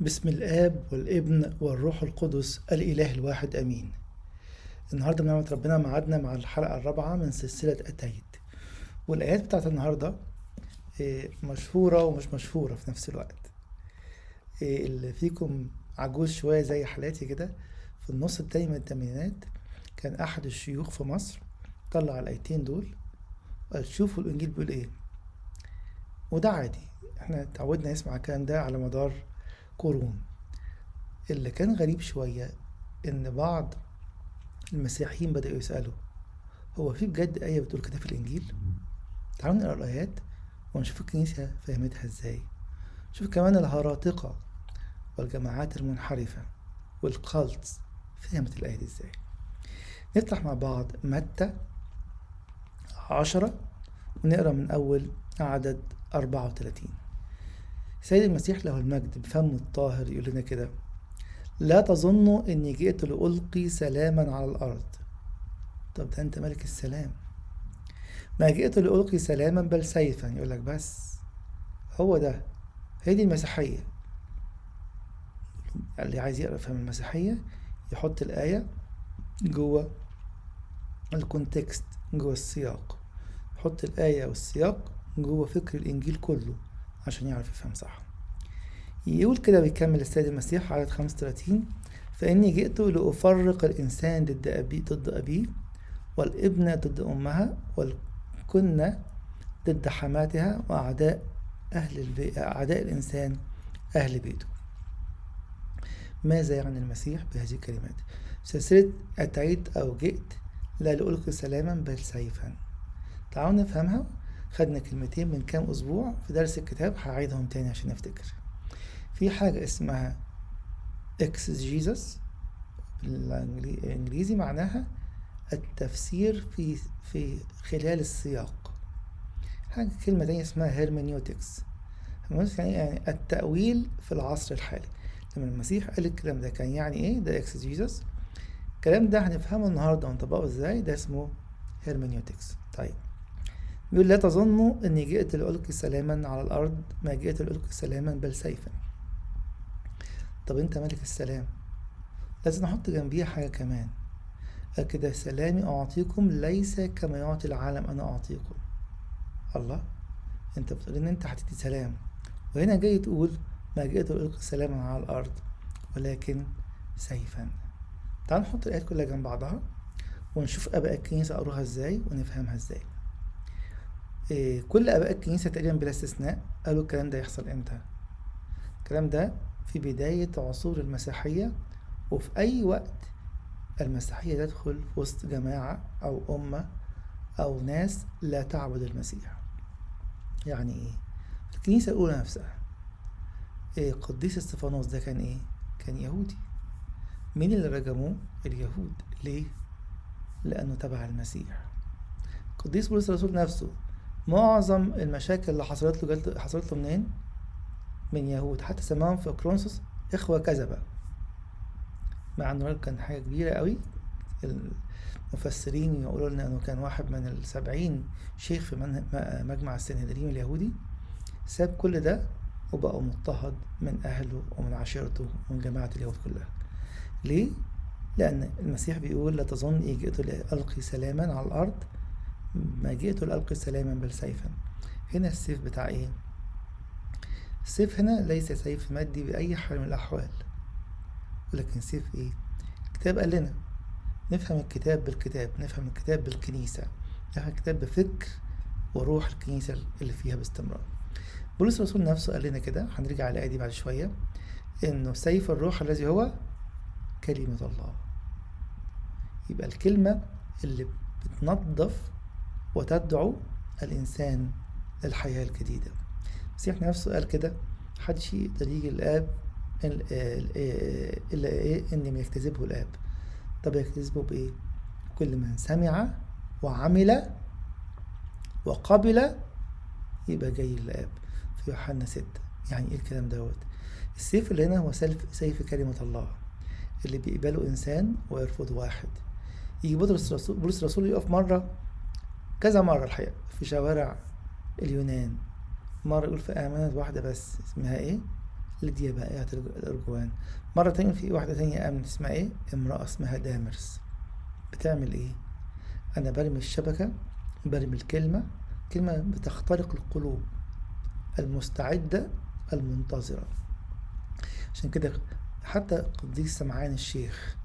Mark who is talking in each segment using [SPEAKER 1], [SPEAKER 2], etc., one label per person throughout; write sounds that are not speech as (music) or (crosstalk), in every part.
[SPEAKER 1] بسم الآب والابن والروح القدس الإله الواحد آمين. النهاردة بنعمة ربنا معادنا مع الحلقة الرابعة من سلسلة أتيت والآيات بتاعت النهاردة إيه، مشهورة ومش مشهورة في نفس الوقت. إيه، اللي فيكم عجوز شوية زي حالاتي كده. في النص التاني من الثمانينات كان أحد الشيوخ في مصر طلع الآيتين دول. وقال شوفوا الإنجيل بيقول إيه. وده عادي. إحنا اتعودنا نسمع الكلام ده على مدار قرون اللي كان غريب شوية إن بعض المسيحيين بدأوا يسألوا هو في بجد آية بتقول كده في الإنجيل؟ تعالوا نقرأ الآيات ونشوف الكنيسة فهمتها إزاي. شوف كمان الهراطقة والجماعات المنحرفة والكالتس فهمت الآية دي إزاي. نفتح مع بعض متى؟ عشرة ونقرأ من أول عدد أربعة وتلاتين سيد المسيح له المجد بفمه الطاهر يقول لنا كده لا تظنوا إني جئت لألقي سلاما على الأرض. طب ده أنت ملك السلام. ما جئت لألقي سلاما بل سيفا. يقول لك بس هو ده هي دي المسيحية. اللي عايز يقرأ فهم المسيحية يحط الآية جوه الكونتكست جوه السياق. يحط الآية والسياق جوه فكر الإنجيل كله. عشان يعرف يفهم صح. يقول كده بيكمل السيد المسيح عدد 35 فإني جئت لأفرق الإنسان ضد أبي ضد أبيه والابنة ضد أمها والكنة ضد حماتها وأعداء أهل البيت أعداء الإنسان أهل بيته. ماذا يعني المسيح بهذه الكلمات؟ سلسلة أتيت أو جئت لا لألقي سلاما بل سيفا. تعالوا نفهمها خدنا كلمتين من كام أسبوع في درس الكتاب هعيدهم تاني عشان نفتكر في حاجة اسمها exegesis بالإنجليزي معناها التفسير في في خلال السياق. حاجة كلمة تانية اسمها hermeneutics. يعني يعني التأويل في العصر الحالي. لما المسيح قال الكلام ده كان يعني إيه؟ ده exegesis الكلام ده هنفهمه النهاردة ونطبقه إزاي؟ ده اسمه hermeneutics. طيب. بيقول لا تظنوا أني جئت لألقي سلاما على الأرض ما جئت لألقي سلاما بل سيفا. طب أنت ملك السلام. لازم نحط جنبيها حاجة كمان. قال كده سلامي أعطيكم ليس كما يعطي العالم أنا أعطيكم. الله أنت بتقول إن أنت هتدي سلام. وهنا جاي تقول ما جئت لألقي سلاما على الأرض ولكن سيفا. تعال نحط الآيات كلها جنب بعضها ونشوف آباء الكنيسة قروها إزاي ونفهمها إيه كل آباء الكنيسة تقريبا بلا استثناء قالوا الكلام ده يحصل إمتى الكلام ده في بداية عصور المسيحية وفي أي وقت المسيحية تدخل في وسط جماعة أو أمة أو ناس لا تعبد المسيح يعني إيه؟ الكنيسة الأولى نفسها إيه قديس إستفانوس ده كان إيه؟ كان يهودي مين اللي رجموه؟ اليهود ليه؟ لأنه تبع المسيح قديس بولس الرسول نفسه معظم المشاكل اللي حصلت له جلت حصلت له منين؟ من يهود حتى سماهم في كرونسوس إخوة كذبة مع إنه كان حاجة كبيرة قوي المفسرين يقولوا لنا إنه كان واحد من السبعين شيخ في مجمع السنهدرين اليهودي ساب كل ده وبقى مضطهد من أهله ومن عشيرته ومن جماعة اليهود كلها ليه؟ لأن المسيح بيقول لا تظن إني جئت لألقي سلاما على الأرض ما جئت لألقي سلاما بل سيفا هنا السيف بتاع إيه؟ السيف هنا ليس سيف مادي بأي حال من الأحوال ولكن سيف إيه؟ الكتاب قال لنا نفهم الكتاب بالكتاب نفهم الكتاب بالكنيسة نفهم الكتاب بفكر وروح الكنيسة اللي فيها باستمرار بولس الرسول نفسه قال لنا كده هنرجع على دي بعد شوية إنه سيف الروح الذي هو كلمة الله يبقى الكلمة اللي بتنظف وتدعو الإنسان للحياة الجديدة. المسيح نفسه قال كده محدش يقدر يجي الآب إلا إيه؟ إن يجتذبه الآب. طب يجتذبه بإيه؟ كل من سمع وعمل وقبل يبقى جاي للآب. في يوحنا ستة. يعني إيه الكلام دوت؟ السيف اللي هنا هو سيف, سيف كلمة الله. اللي بيقبله إنسان ويرفض واحد. يجي بطرس الرسول بولس الرسول يقف مرة كذا مرة الحقيقة في شوارع اليونان مرة يقول في آمنت واحدة بس اسمها إيه؟ ليديا بائعة الأرجوان مرة تانية في واحدة تانية آمنت اسمها إيه؟ امرأة اسمها دامرس بتعمل إيه؟ أنا برمي الشبكة برمي الكلمة كلمة بتخترق القلوب المستعدة المنتظرة عشان كده حتى قديس سمعان الشيخ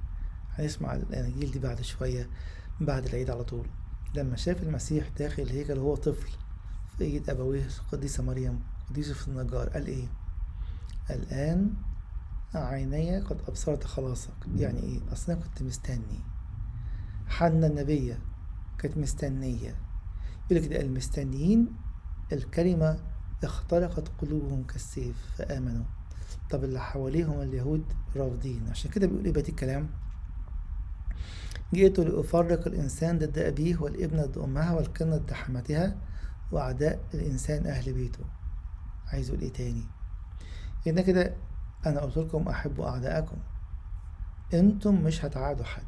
[SPEAKER 1] هنسمع الأناجيل دي بعد شوية بعد العيد على طول لما شاف المسيح داخل الهيكل وهو طفل في ايد أبويه القديسة مريم قديسة النجار قال إيه؟ الآن عيني قد أبصرت خلاصك. يعني إيه؟ أصلا كنت مستني. حنا النبية كانت مستنية. يقول كده المستنيين الكلمة اخترقت قلوبهم كالسيف فآمنوا. طب اللي حواليهم اليهود رافضين عشان كده بيقول إيه بقية الكلام؟ جئت لأفرق الإنسان ضد أبيه والابن ضد أمها والكنة ضد حماتها وأعداء الإنسان أهل بيته. عايز إيه تاني؟ هنا كده أنا قلت لكم أحبوا أعداءكم. أنتم مش هتعادوا حد.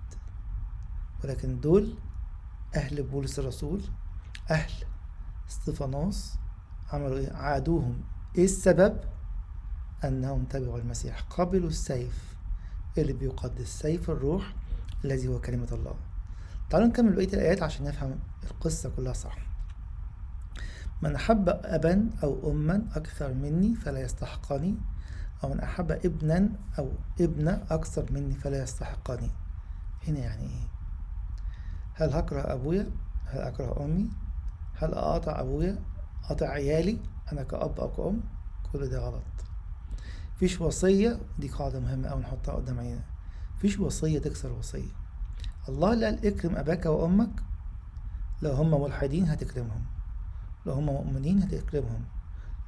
[SPEAKER 1] ولكن دول أهل بولس الرسول أهل استفانوس عملوا إيه؟ عادوهم. إيه السبب؟ أنهم تبعوا المسيح. قبلوا السيف. اللي بيقدس سيف الروح الذي هو كلمة الله. تعالوا نكمل بقية الآيات عشان نفهم القصة كلها صح. من أحب أبا أو أما أكثر مني فلا يستحقني أو من أحب ابنا أو ابنة أكثر مني فلا يستحقني. هنا يعني إيه؟ هل هكره أبويا؟ هل أكره أمي؟ هل أقاطع أبويا؟ أقاطع عيالي؟ أنا كأب أو كأم؟ كل ده غلط. فيش وصية دي قاعدة مهمة أوي نحطها قدام عينينا. فيش وصية تكسر وصية. الله قال اكرم أباك وأمك لو هم ملحدين هتكرمهم. لو هم مؤمنين هتكرمهم.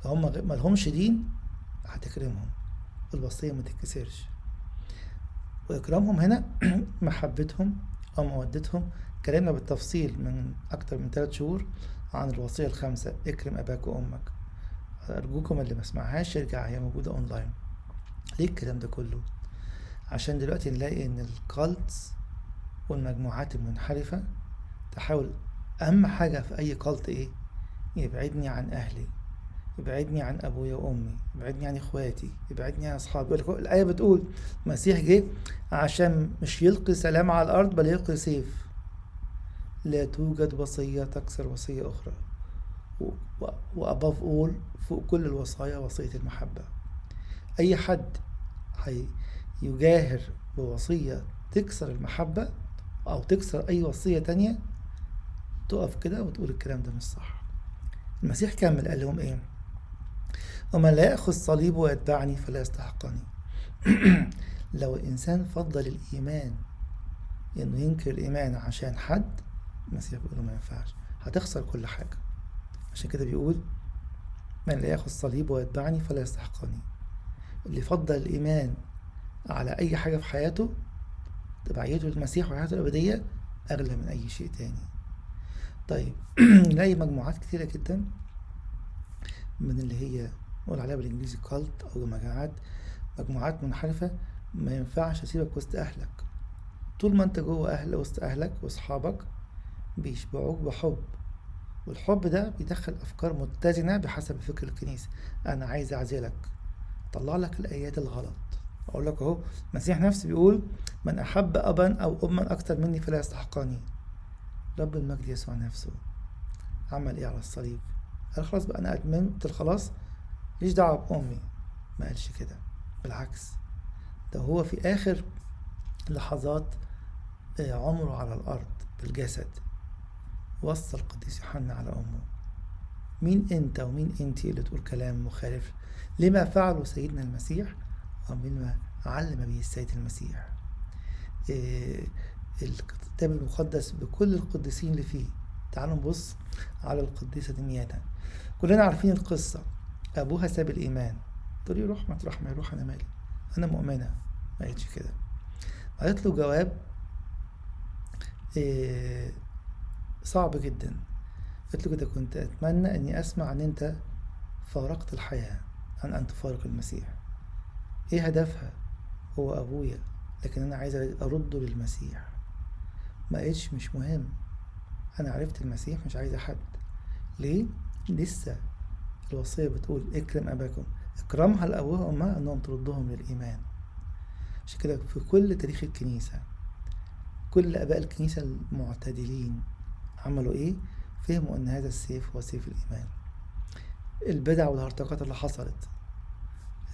[SPEAKER 1] لو هم ملهمش دين هتكرمهم. الوصية ما تتكسرش. وإكرامهم هنا (clears throat) محبتهم أو مودتهم. اتكلمنا بالتفصيل من أكتر من ثلاث شهور عن الوصية الخامسة إكرم أباك وأمك. أرجوكم اللي ما سمعهاش يرجع هي موجودة أونلاين ليه الكلام ده كله؟ عشان دلوقتي نلاقي إن ال cults والمجموعات المنحرفة تحاول أهم حاجة في أي cult إيه؟ يبعدني عن أهلي يبعدني عن أبويا وأمي يبعدني عن إخواتي يبعدني عن أصحابي. الآية بتقول المسيح جه عشان مش يلقي سلام على الأرض بل يلقي سيف. لا توجد وصية تكسر وصية أخرى. وأباف أول فوق كل الوصايا وصية المحبة. أي حد يجاهر بوصية تكسر المحبة أو تكسر أي وصية تانية تقف كده وتقول الكلام ده مش صح. المسيح كمل قال لهم إيه؟ ومن لا يأخذ صليبه ويتبعني فلا يستحقني. (clears throat) لو الإنسان فضل الإيمان إنه ينكر الإيمان عشان حد المسيح بيقول ما ينفعش هتخسر كل حاجة. عشان كده بيقول من لا يأخذ صليبه ويتبعني فلا يستحقني. اللي فضل الإيمان على أي حاجة في حياته تبعيته للمسيح وحياته الأبدية أغلى من أي شيء تاني. طيب (clears throat) نلاقي مجموعات كتيرة جدا من اللي هي نقول عليها بالإنجليزي كالت أو مجموعات مجموعات منحرفة ما ينفعش أسيبك وسط أهلك. طول ما أنت جوه أهل وسط أهلك وأصحابك بيشبعوك بحب والحب ده بيدخل أفكار متزنة بحسب فكر الكنيسة. أنا عايز أعزلك طلع لك الآيات الغلط. أقول لك أهو المسيح نفسه بيقول من أحب أبا أو أما أكثر مني فلا يستحقني. رب المجد يسوع نفسه. عمل إيه على الصليب؟ قال خلاص بقى أنا أتممت الخلاص ليش دعوة بأمي. ما قالش كده. بالعكس ده هو في آخر لحظات عمره على الأرض بالجسد. وصى القديس يوحنا على أمه. مين أنت ومين أنت اللي تقول كلام مخالف؟ لما فعله سيدنا المسيح؟ ومما علم به السيد المسيح. إيه الكتاب المقدس بكل القديسين اللي فيه. تعالوا نبص على القديسة دميانا كلنا عارفين القصة. أبوها ساب الإيمان. تقول لي روح ما تروح ما يروح أنا مالي. أنا مؤمنة. ما قالتش كده. قالت له جواب إيه صعب جدا. قلت له كده كنت أتمنى أني أسمع أن أنت فارقت الحياة عن أن تفارق المسيح. إيه هدفها؟ هو أبويا لكن أنا عايز أرده للمسيح ما قالش مش مهم. أنا عرفت المسيح مش عايزة حد ليه؟ لسه الوصية بتقول اكرم أباكم. إكرامها لأبوها وأمها إنهم تردهم للإيمان. عشان كده في كل تاريخ الكنيسة كل آباء الكنيسة المعتدلين عملوا إيه؟ فهموا إن هذا السيف هو سيف الإيمان. البدع والهرطقات اللي حصلت.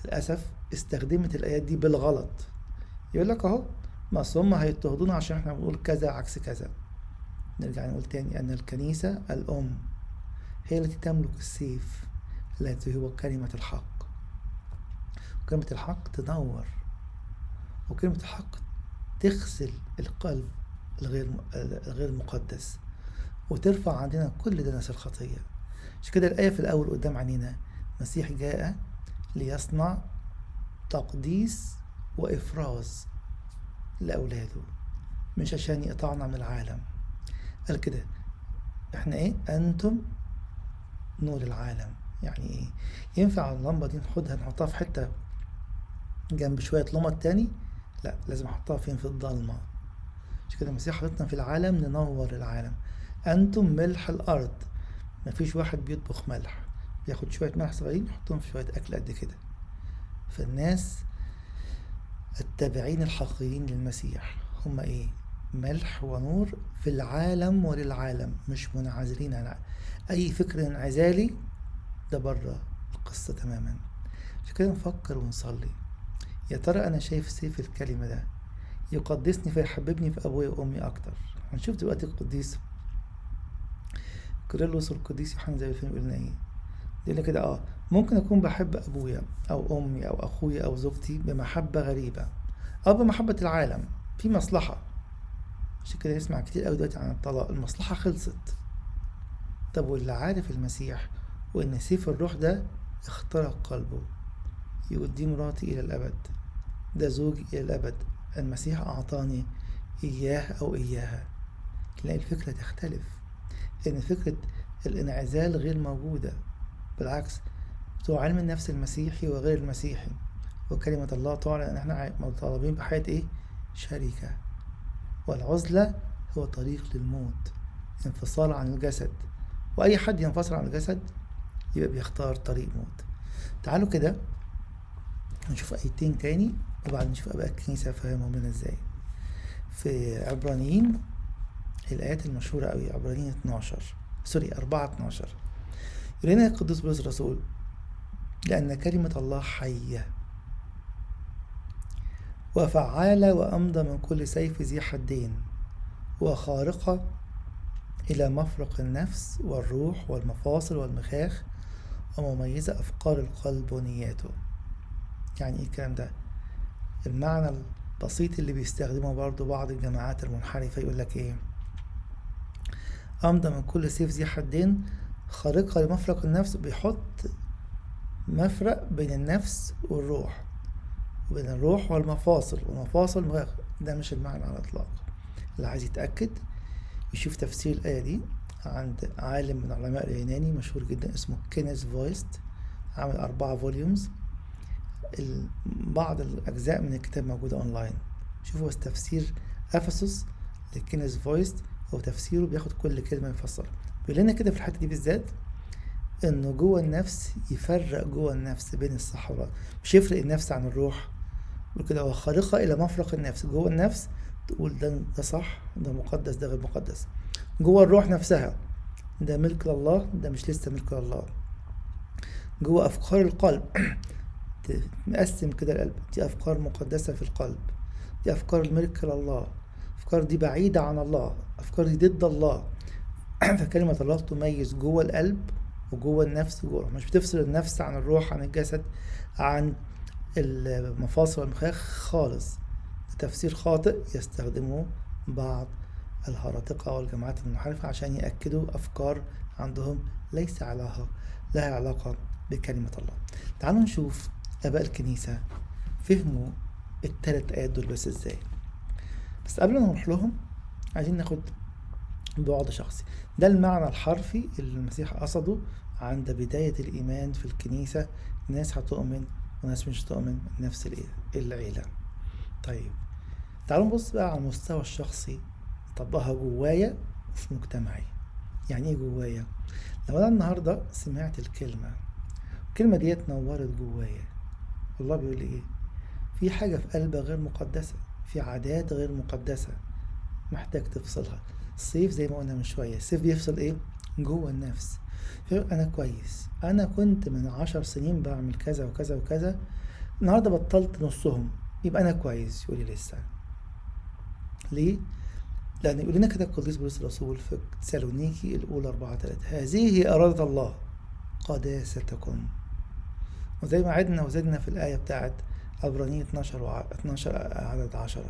[SPEAKER 1] للأسف استخدمت الآيات دي بالغلط. يقول لك أهو ما أصل هم هيضطهدونا عشان إحنا بنقول كذا عكس كذا. نرجع نقول تاني أن الكنيسة الأم هي التي تملك السيف التي هو كلمة الحق. وكلمة الحق تنور وكلمة الحق تغسل القلب الغير الغير المقدس وترفع عندنا كل دنس الخطية. عشان كده الآية في الأول قدام عينينا المسيح جاء ليصنع تقديس وإفراز لأولاده مش عشان يقطعنا من العالم. قال كده إحنا إيه؟ أنتم نور العالم. يعني إيه؟ ينفع اللمبة دي ناخدها نحطها في حتة جنب شوية لمط تاني؟ لا لازم أحطها فين؟ في الضلمة. عشان كده المسيح حطتنا في العالم ننور العالم. أنتم ملح الأرض. مفيش واحد بيطبخ ملح. بياخد شوية ملح صغيرين يحطهم في شوية أكل قد كده. فالناس التابعين الحقيقيين للمسيح هم إيه؟ ملح ونور في العالم وللعالم مش منعزلين عن أي فكر انعزالي ده بره القصة تماما. عشان كده نفكر ونصلي. يا ترى أنا شايف سيف الكلمة ده؟ يقدسني فيحببني في أبويا وأمي أكتر. هنشوف دلوقتي القديس. كيرلس والقديس يوحنا زي الفيلم قلنا إيه؟ يقول كده آه ممكن أكون بحب أبويا أو أمي أو أخويا أو زوجتي بمحبة غريبة أو بمحبة العالم في مصلحة. عشان كده نسمع كتير قوي دلوقتي عن الطلاق. المصلحة خلصت. طب واللي عارف المسيح وإن سيف الروح ده اخترق قلبه يقول دي مراتي إلى الأبد ده زوجي إلى الأبد المسيح أعطاني إياه أو إياها. تلاقي الفكرة تختلف إن فكرة الانعزال غير موجودة. بالعكس بتوع علم النفس المسيحي وغير المسيحي. وكلمة الله تعلن إن إحنا مطالبين بحياة إيه؟ شركة. والعزلة هو طريق للموت انفصال عن الجسد. وأي حد ينفصل عن الجسد يبقى بيختار طريق موت. تعالوا كده نشوف آيتين تاني وبعدين نشوف أبقى الكنيسة فاهمهم لنا إزاي. في عبرانيين الآيات المشهورة أوي عبرانيين 12 سوري 4 12 يقول لنا القدوس بولس الرسول لأن كلمة الله حية. وفعالة وأمضى من كل سيف ذي حدين وخارقة إلى مفرق النفس والروح والمفاصل والمخاخ ومميزة أفكار القلب ونياته. يعني إيه الكلام ده؟ المعنى البسيط اللي بيستخدمه برضو بعض الجماعات المنحرفة يقول لك إيه؟ أمضى من كل سيف ذي حدين خارقة لمفرق النفس بيحط مفرق بين النفس والروح وبين الروح والمفاصل. والمفاصل ده مش المعنى على الإطلاق. اللي عايز يتأكد يشوف تفسير الآية دي عند عالم من علماء اليوناني مشهور جدا اسمه كينيس فويست عامل أربعة volumes بعض الأجزاء من الكتاب موجودة أونلاين شوفوا تفسير أفسس لكينيس فويست هو تفسيره بياخد كل كلمة يفسرها بيقول لنا كده في الحتة دي بالذات إنه جوه النفس يفرق جوه النفس بين الصح والغلط مش يفرق النفس عن الروح. وكده هو خارقة إلى مفرق النفس. جوه النفس تقول ده ده صح ده مقدس ده غير مقدس. جوه الروح نفسها ده ملك لله ده مش لسه ملك لله. جوه أفكار القلب (clears throat) مقسم كده القلب. دي أفكار مقدسة في القلب. دي أفكار الملك لله. أفكار دي بعيدة عن الله. أفكار دي ضد الله. (clears throat) فكلمة الله تميز جوه القلب وجوه النفس وجوه الروح. مش بتفصل النفس عن الروح عن الجسد عن المفاصل والمخاخ خالص. تفسير خاطئ يستخدمه بعض الهرطقة والجماعات المنحرفة عشان يأكدوا أفكار عندهم ليس لها لها علاقة بكلمة الله. تعالوا نشوف آباء الكنيسة فهموا التلات آيات دول بس إزاي. بس قبل ما نروح لهم عايزين ناخد بعد شخصي. ده المعنى الحرفي اللي المسيح قصده عند بداية الإيمان في الكنيسة. ناس هتؤمن وناس مش هتؤمن نفس العيلة. طيب تعالوا نبص بقى على المستوى الشخصي. طبقها جوايا وفي مجتمعي. يعني إيه جوايا؟ لو أنا النهاردة سمعت الكلمة الكلمة ديت نورت جوايا. الله بيقول لي إيه؟ في حاجة في قلبك غير مقدسة في عادات غير مقدسة محتاج تفصلها. السيف زي ما قلنا من شوية. السيف بيفصل إيه؟ جوه النفس. أنا كويس. أنا كنت من عشر سنين بعمل كذا وكذا وكذا. النهاردة بطلت نصهم. يبقى أنا كويس. يقول لي لسه. ليه؟ لأن يقول لنا كده القديس بولس الرسول في تسالونيكي الأولى أربعة تلاتة. هذه هي إرادة الله قداستكم. وزي ما عدنا وزدنا في الآية بتاعت عبرانية 12 وع... 12 عدد 10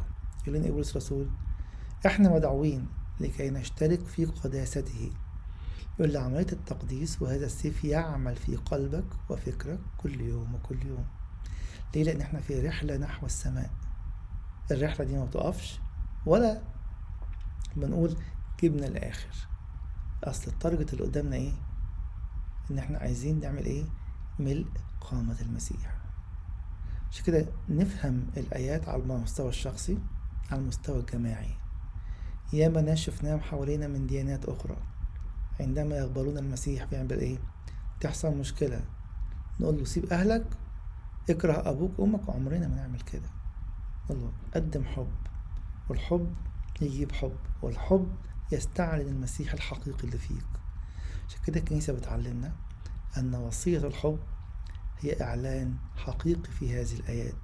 [SPEAKER 1] يقول لنا بولس الرسول إحنا مدعوين لكي نشترك في قداسته. يقول لي عملية التقديس وهذا السيف يعمل في قلبك وفكرك كل يوم وكل يوم. ليه؟ لأن إحنا في رحلة نحو السماء. الرحلة دي ما بتقفش ولا بنقول جبنا الآخر. أصل التارجت اللي قدامنا إيه؟ إن إحنا عايزين نعمل إيه؟ ملء قامة المسيح. عشان كده نفهم الآيات على المستوى الشخصي على المستوى الجماعي. ياما ناس شفناهم حوالينا من ديانات أخرى. عندما يقبلون المسيح بيعمل إيه؟ تحصل مشكلة. نقول له سيب أهلك اكره أبوك وأمك عمرنا ما نعمل كده. نقول له قدم حب. والحب يجيب حب. والحب يستعلن المسيح الحقيقي اللي فيك. عشان كده الكنيسة بتعلمنا أن وصية الحب هي إعلان حقيقي في هذه الآيات.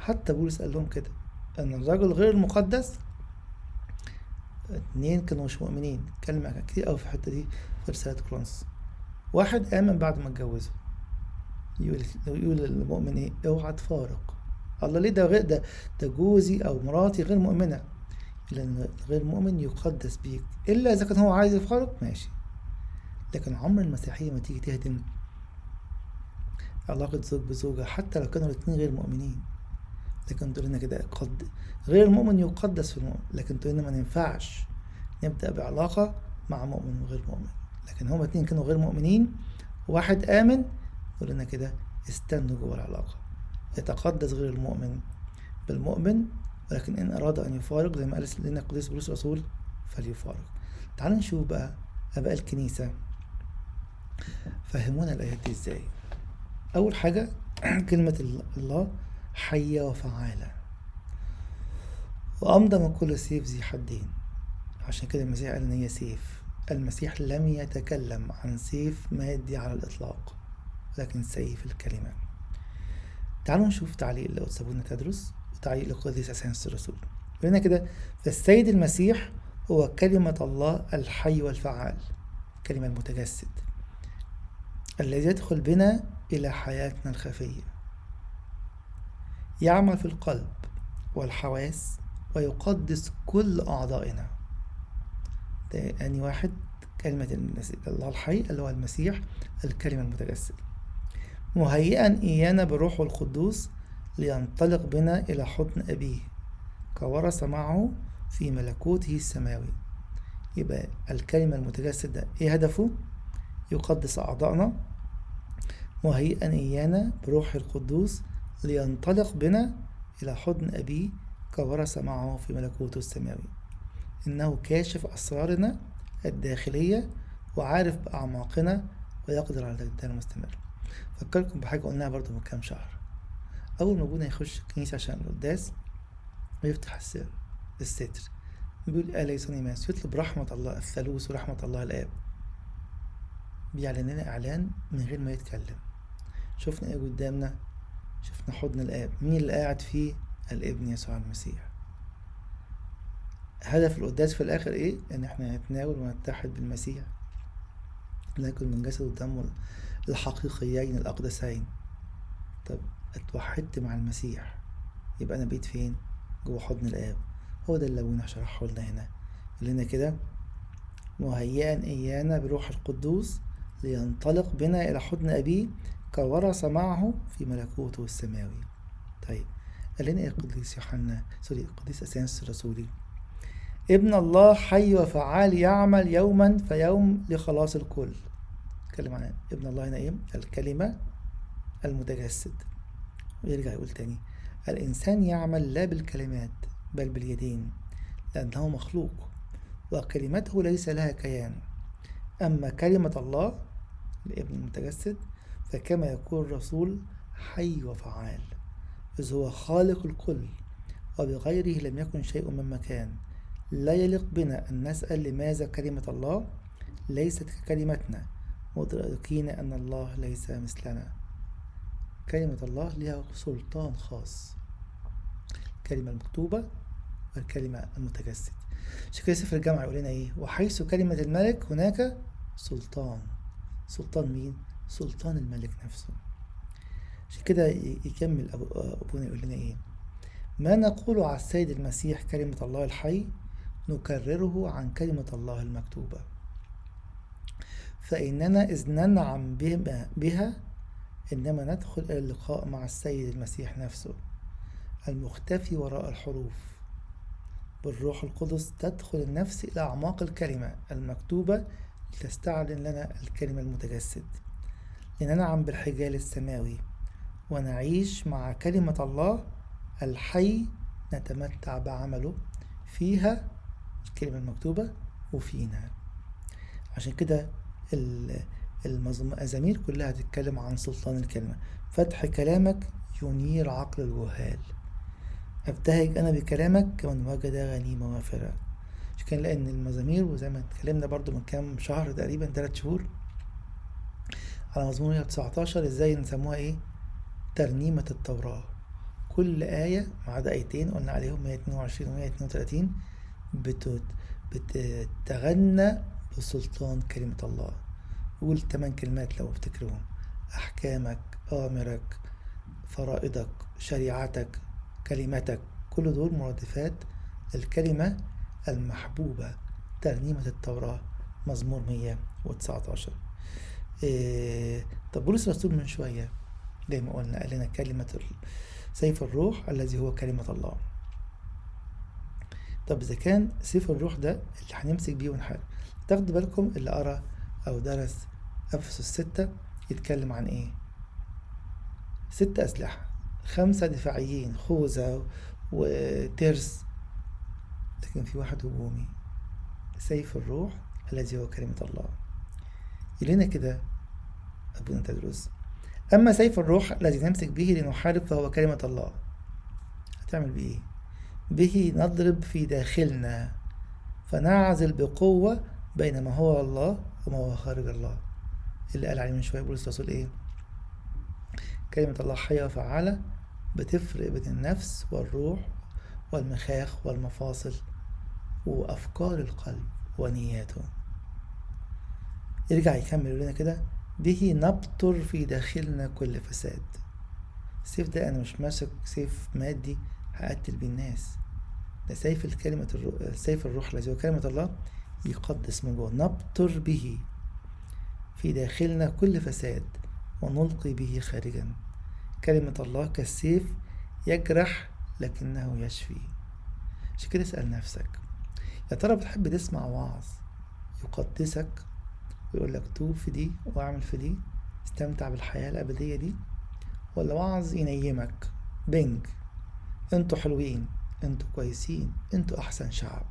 [SPEAKER 1] حتى بولس قال لهم كده أن الرجل غير المقدس اتنين كانوا مش مؤمنين. كلمة كتير أوي في الحتة دي في رسالة كرونس. واحد آمن بعد ما اتجوزه. يقول يقول للمؤمن إيه؟ اوعى تفارق. الله ليه ده غير ده ده جوزي أو مراتي غير مؤمنة؟ لأن غير مؤمن يقدس بيك. إلا إذا كان هو عايز يفارق ماشي. لكن عمر المسيحية ما تيجي تهدم. علاقة زوج بزوجة حتى لو كانوا الاتنين غير مؤمنين. لكن تقول لنا كده قد غير المؤمن يقدس في المؤمن لكن تقول لنا ما ينفعش نبدأ بعلاقة مع مؤمن وغير مؤمن. لكن هما اتنين كانوا غير مؤمنين واحد آمن يقول لنا كده استنوا جوه العلاقة. يتقدس غير المؤمن بالمؤمن ولكن إن أراد أن يفارق زي ما قال لنا القديس بولس الرسول فليفارق. تعال نشوف بقى آباء الكنيسة. فهمونا الآيات دي إزاي. أول حاجة (clears throat) كلمة الله حية وفعالة. وأمضى من كل سيف ذي حدين. عشان كده المسيح قال إن هي سيف. المسيح لم يتكلم عن سيف مادي على الإطلاق لكن سيف الكلمة. تعالوا نشوف تعليق لقدس أبونا تدرس وتعليق لقديس أسانس الرسول. هنا كده فالسيد المسيح هو كلمة الله الحي والفعال الكلمة المتجسد الذي يدخل بنا إلى حياتنا الخفية. يعمل في القلب والحواس ويقدس كل أعضائنا. ده واحد كلمة الله الحي اللي هو المسيح الكلمة المتجسد. مهيئا إيانا بالروح القدوس لينطلق بنا إلى حضن أبيه كورث معه في ملكوته السماوي. يبقى الكلمة المتجسد ده إيه هدفه؟ يقدس أعضائنا. مهيئا إيانا بروح القدوس لينطلق بنا إلى حضن أبيه كورث معه في ملكوته السماوي. إنه كاشف أسرارنا الداخلية وعارف بأعماقنا ويقدر على الإبدال المستمر فكركم بحاجة قلناها برضو من كام شهر. أول ما أبونا يخش الكنيسة عشان القداس ويفتح السر الستر بيقول أليسوني ماس. يطلب رحمة الله الثالوث ورحمة الله الآب. بيعلن لنا إعلان من غير ما يتكلم. شفنا إيه قدامنا؟ شفنا حضن الآب. مين اللي قاعد فيه؟ الابن يسوع المسيح. هدف القداس في الآخر إيه؟ إن إحنا نتناول ونتحد بالمسيح. نأكل من جسد ودمه الحقيقيين الأقدسين. طب اتوحدت مع المسيح. يبقى أنا بقيت فين؟ جوه حضن الآب. هو ده اللي أبونا شرحه لنا هنا. يقول لنا كده مهيئا إيانا بروح القدوس لينطلق بنا إلى حضن أبيه كورث معه في ملكوته السماوي. طيب قال لنا إيه القديس يوحنا سوري القديس أسانس الرسولي ابن الله حي وفعال يعمل يوما فيوم لخلاص الكل. اتكلم عن ابن الله هنا إيه الكلمة المتجسد. ويرجع يقول تاني الإنسان يعمل لا بالكلمات بل باليدين لأنه مخلوق وكلمته ليس لها كيان. أما كلمة الله الابن المتجسد فكما يكون الرسول حي وفعال إذ هو خالق الكل وبغيره لم يكن شيء من مكان. لا يليق بنا أن نسأل لماذا كلمة الله ليست ككلمتنا مدركين أن الله ليس مثلنا. كلمة الله لها سلطان خاص. الكلمة المكتوبة والكلمة المتجسد. كده سفر الجامعة يقول لنا إيه؟ وحيث كلمة الملك هناك سلطان. سلطان مين؟ سلطان الملك نفسه. عشان كده يكمل أبونا يقول لنا إيه؟ ما نقول على السيد المسيح كلمة الله الحي نكرره عن كلمة الله المكتوبة. فإننا إذ ننعم بها إنما ندخل إلى اللقاء مع السيد المسيح نفسه المختفي وراء الحروف. بالروح القدس تدخل النفس إلى أعماق الكلمة المكتوبة لتستعلن لنا الكلمة المتجسد. لننعم بالحجال السماوي ونعيش مع كلمة الله الحي نتمتع بعمله فيها الكلمة المكتوبة وفينا. عشان كده المزامير كلها تتكلم عن سلطان الكلمة. فتح كلامك ينير عقل الجهال. أبتهج أنا بكلامك كمن وجد غنيمة وافرة. مش كان لأن المزامير وزي ما اتكلمنا برضو من كام شهر تقريبا ثلاث شهور على مزمور 119 إزاي نسموها إيه؟ ترنيمة التوراة. كل آية ما عدا آيتين قلنا عليهم 122 و 132 بتتغنى بسلطان كلمة الله. قول تمن كلمات لو افتكرهم. أحكامك أوامرك فرائضك شريعتك كلمتك كل دول مرادفات الكلمة المحبوبة. ترنيمة التوراة. مزمور 119 إيه طب بولس الرسول من شوية زي ما قلنا قال لنا كلمة سيف الروح الذي هو كلمة الله. طب إذا كان سيف الروح ده اللي هنمسك بيه ونحارب تاخدوا بالكم اللي قرأ أو درس أفسس ستة يتكلم عن إيه؟ ست أسلحة خمسة دفاعيين خوذة وترس. لكن في واحد هجومي سيف الروح الذي هو كلمة الله. يلينا كده أبونا تدرس. أما سيف الروح الذي نمسك به لنحارب فهو كلمة الله هتعمل بيه إيه؟ به نضرب في داخلنا فنعزل بقوة بين ما هو الله وما هو خارج الله. اللي قال عليه من شوية بولس الرسول إيه؟ كلمة الله حية وفعالة بتفرق بين النفس والروح والمخاخ والمفاصل وأفكار القلب ونياته. يرجع يكمل لنا كده به نبطر في داخلنا كل فساد. السيف ده أنا مش ماسك سيف مادي هقتل بيه الناس. ده سيف الكلمة الروح سيف الروح الذي هو كلمة الله يقدس من جوه. نبطر به في داخلنا كل فساد ونلقي به خارجا. كلمة الله كالسيف يجرح لكنه يشفي. عشان كده اسأل نفسك يا ترى بتحب تسمع وعظ يقدسك؟ ويقول لك توب في دي وأعمل في دي استمتع بالحياة الأبدية دي ولا وعظ ينيمك؟ بنج أنتوا حلوين أنتوا كويسين أنتوا أحسن شعب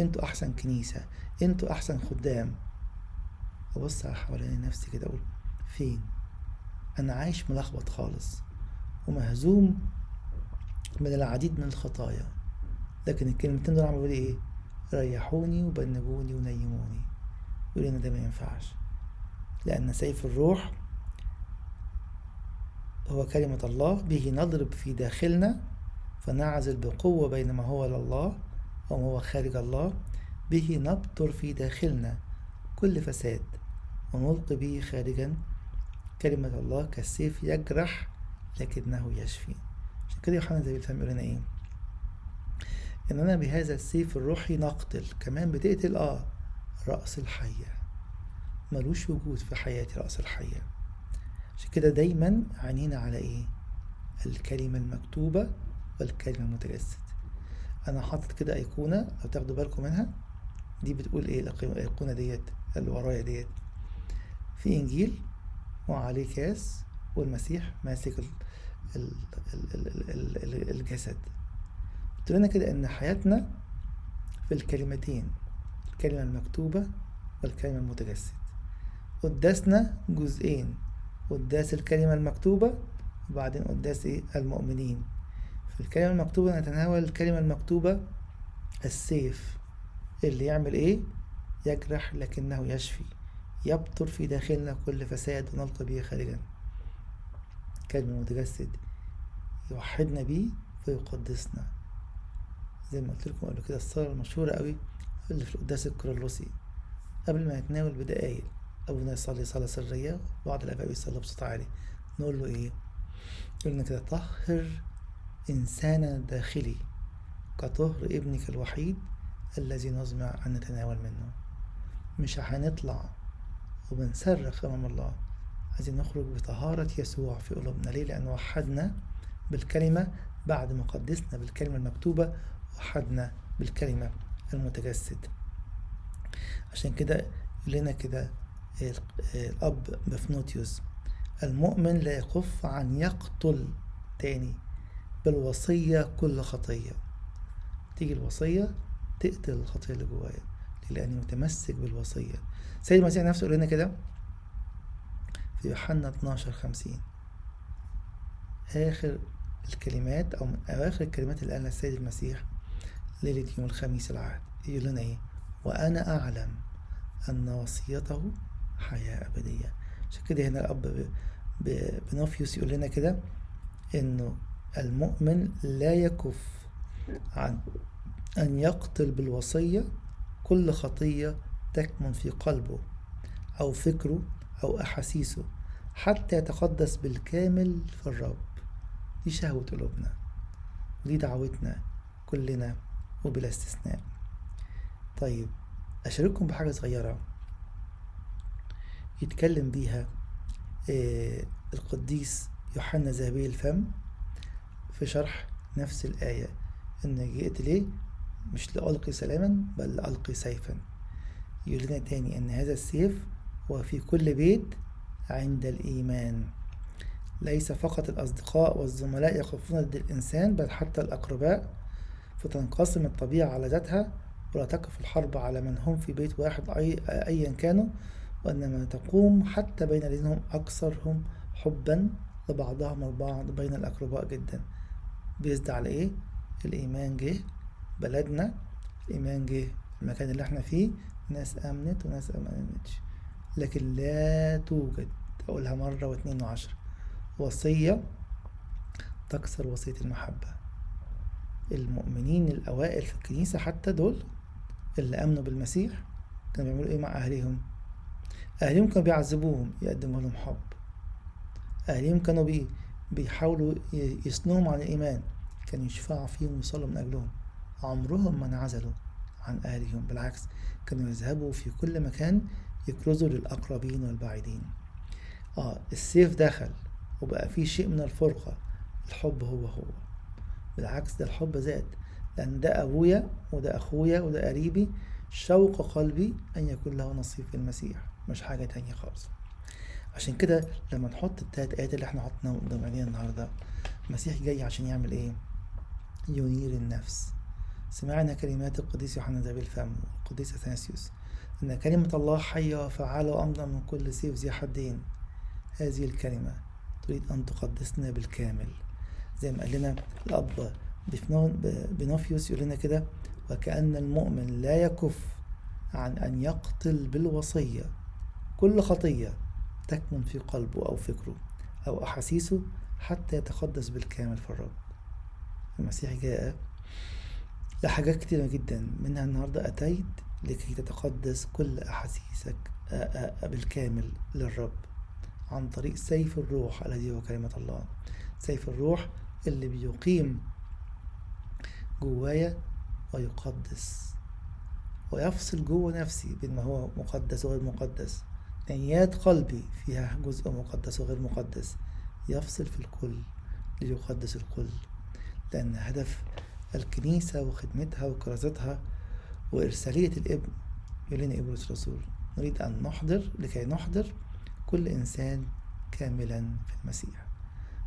[SPEAKER 1] أنتوا أحسن كنيسة أنتوا أحسن خدام. أبص على حوالين نفسي كده أقول فين؟ أنا عايش ملخبط خالص ومهزوم من العديد من الخطايا لكن الكلمتين دول عملوا لي إيه؟ ريحوني وبنجوني ونيموني. يقول ان ده ما ينفعش. لأن سيف الروح هو كلمة الله به نضرب في داخلنا فنعزل بقوة بين ما هو لله وما هو خارج الله به نبطر في داخلنا كل فساد ونلقي به خارجا كلمة الله كالسيف يجرح لكنه يشفي. عشان كده يوحنا زي الفهم يقول لنا إيه؟ اننا بهذا السيف الروحي نقتل كمان بتقتل؟ آه. رأس الحية. ملوش وجود في حياتي رأس الحية. عشان كده دايما عينينا على إيه؟ الكلمة المكتوبة والكلمة المتجسد. أنا حاطط كده أيقونة لو تاخدوا بالكم منها دي بتقول إيه؟ الأيقونة ديت اللي ورايا ديت. في إنجيل وعليه كاس والمسيح ماسك ال ال ال ال الجسد. قلت لنا كده إن حياتنا في الكلمتين الكلمة المكتوبة والكلمة المتجسد. قداسنا جزئين قداس الكلمة المكتوبة وبعدين قداس إيه؟ المؤمنين. في الكلمة المكتوبة نتناول الكلمة المكتوبة السيف اللي يعمل إيه؟ يجرح لكنه يشفي يبطر في داخلنا كل فساد ونلقى به خارجا. كلمة متجسد يوحدنا بيه فيقدسنا زي ما قلت لكم قبل كده الصلاة المشهورة قوي اللي في القداس الكرولوسي قبل ما يتناول بدقايق أبونا يصلي صلاة سرية وبعض الآباء بيصلوا بصوت عالي. نقول له إيه؟ يقول لنا كده طهر إنسانا الداخلي كطهر ابنك الوحيد الذي نزمع أن نتناول منه. مش هنطلع وبنصرخ أمام الله. عايزين نخرج بطهارة يسوع في قلوبنا. ليه؟ لأن وحدنا بالكلمة بعد ما قدسنا بالكلمة المكتوبة وحدنا بالكلمة المتجسد. عشان كده لنا كده الأب بفنوتيوس المؤمن لا يكف عن يقتل تاني بالوصية كل خطية. تيجي الوصية تقتل الخطية اللي جوايا لأني متمسك بالوصية. سيد المسيح نفسه يقول لنا كده في يوحنا 12 50 آخر الكلمات أو من أواخر الكلمات اللي قالها السيد المسيح ليلة يوم الخميس العهد يقول لنا إيه؟ وأنا أعلم أن وصيته حياة أبدية. عشان كده هنا الأب بنوفيوس يقول لنا كده إنه المؤمن لا يكف عن أن يقتل بالوصية كل خطية تكمن في قلبه أو فكره أو أحاسيسه حتى يتقدس بالكامل في الرب. دي شهوة قلوبنا. ودي دعوتنا كلنا. وبلا استثناء. طيب أشارككم بحاجة صغيرة. يتكلم بيها القديس يوحنا ذهبي الفم في شرح نفس الآية إن جئت ليه؟ مش لألقي سلاما بل لألقي سيفا. يقول لنا تاني إن هذا السيف هو في كل بيت عند الإيمان. ليس فقط الأصدقاء والزملاء يخافون ضد الإنسان بل حتى الأقرباء فتنقسم الطبيعة على ذاتها ولا تقف الحرب على من هم في بيت واحد أي أيا كانوا وإنما تقوم حتى بين الذين هم أكثرهم حبا لبعضهم البعض بين الأقرباء جدا. بيزد على إيه؟ الإيمان جه بلدنا. الإيمان جه المكان اللي إحنا فيه. ناس آمنت وناس آمنتش. لكن لا توجد أقولها مرة واثنين وعشرة وصية تكسر وصية المحبة. المؤمنين الأوائل في الكنيسة حتى دول اللي آمنوا بالمسيح كانوا بيعملوا إيه مع أهليهم؟ أهليهم كانوا بيعذبوهم يقدموا لهم حب. أهليهم كانوا بي بيحاولوا يصنوهم عن الإيمان. كانوا يشفعوا فيهم ويصلوا من أجلهم. عمرهم ما انعزلوا عن أهلهم بالعكس كانوا يذهبوا في كل مكان يكرزوا للأقربين والبعيدين. آه السيف دخل وبقى في شيء من الفرقة الحب هو هو. بالعكس ده الحب زاد لأن ده أبويا وده أخويا وده قريبي شوق قلبي أن يكون له نصيب في المسيح مش حاجة تانية خالص. عشان كده لما نحط التلات آيات اللي إحنا حطيناهم قدام عينينا النهاردة المسيح جاي عشان يعمل إيه؟ ينير النفس. سمعنا كلمات القديس يوحنا ذا الفم والقديس أثناسيوس أن كلمة الله حية وفعالة وأمضى من كل سيف ذي حدين. هذه الكلمة تريد أن تقدسنا بالكامل. زي ما قال لنا الأب بنوفيوس يقول لنا كده وكأن المؤمن لا يكف عن أن يقتل بالوصية. كل خطية تكمن في قلبه أو فكره أو أحاسيسه حتى يتقدس بالكامل في الرب. المسيح جاء لحاجات كتيرة جدا. منها النهاردة أتيت لكي تتقدس كل أحاسيسك بالكامل للرب عن طريق سيف الروح الذي هو كلمة الله. سيف الروح اللي بيقيم جوايا ويقدس. ويفصل جوه نفسي بين ما هو مقدس وغير مقدس. نيات قلبي فيها جزء مقدس وغير مقدس. يفصل في الكل ليقدس الكل. لأن هدف الكنيسة وخدمتها وكرازتها وإرسالية الابن لنا إبرة الرسول. نريد أن نحضر لكي نحضر كل إنسان كاملا في المسيح.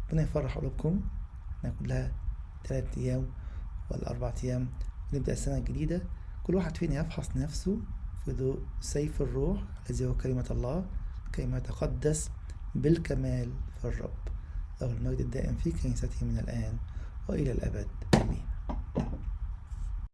[SPEAKER 1] ربنا يفرح قلوبكم. إحنا كلها ثلاث أيام ولا أربع أيام نبدأ السنة الجديدة. كل واحد فينا يفحص نفسه في ضوء سيف الروح الذي هو كلمة الله كيما يتقدس بالكمال في الرب. له المجد الدائم في كنيسته من الآن وإلى الأبد.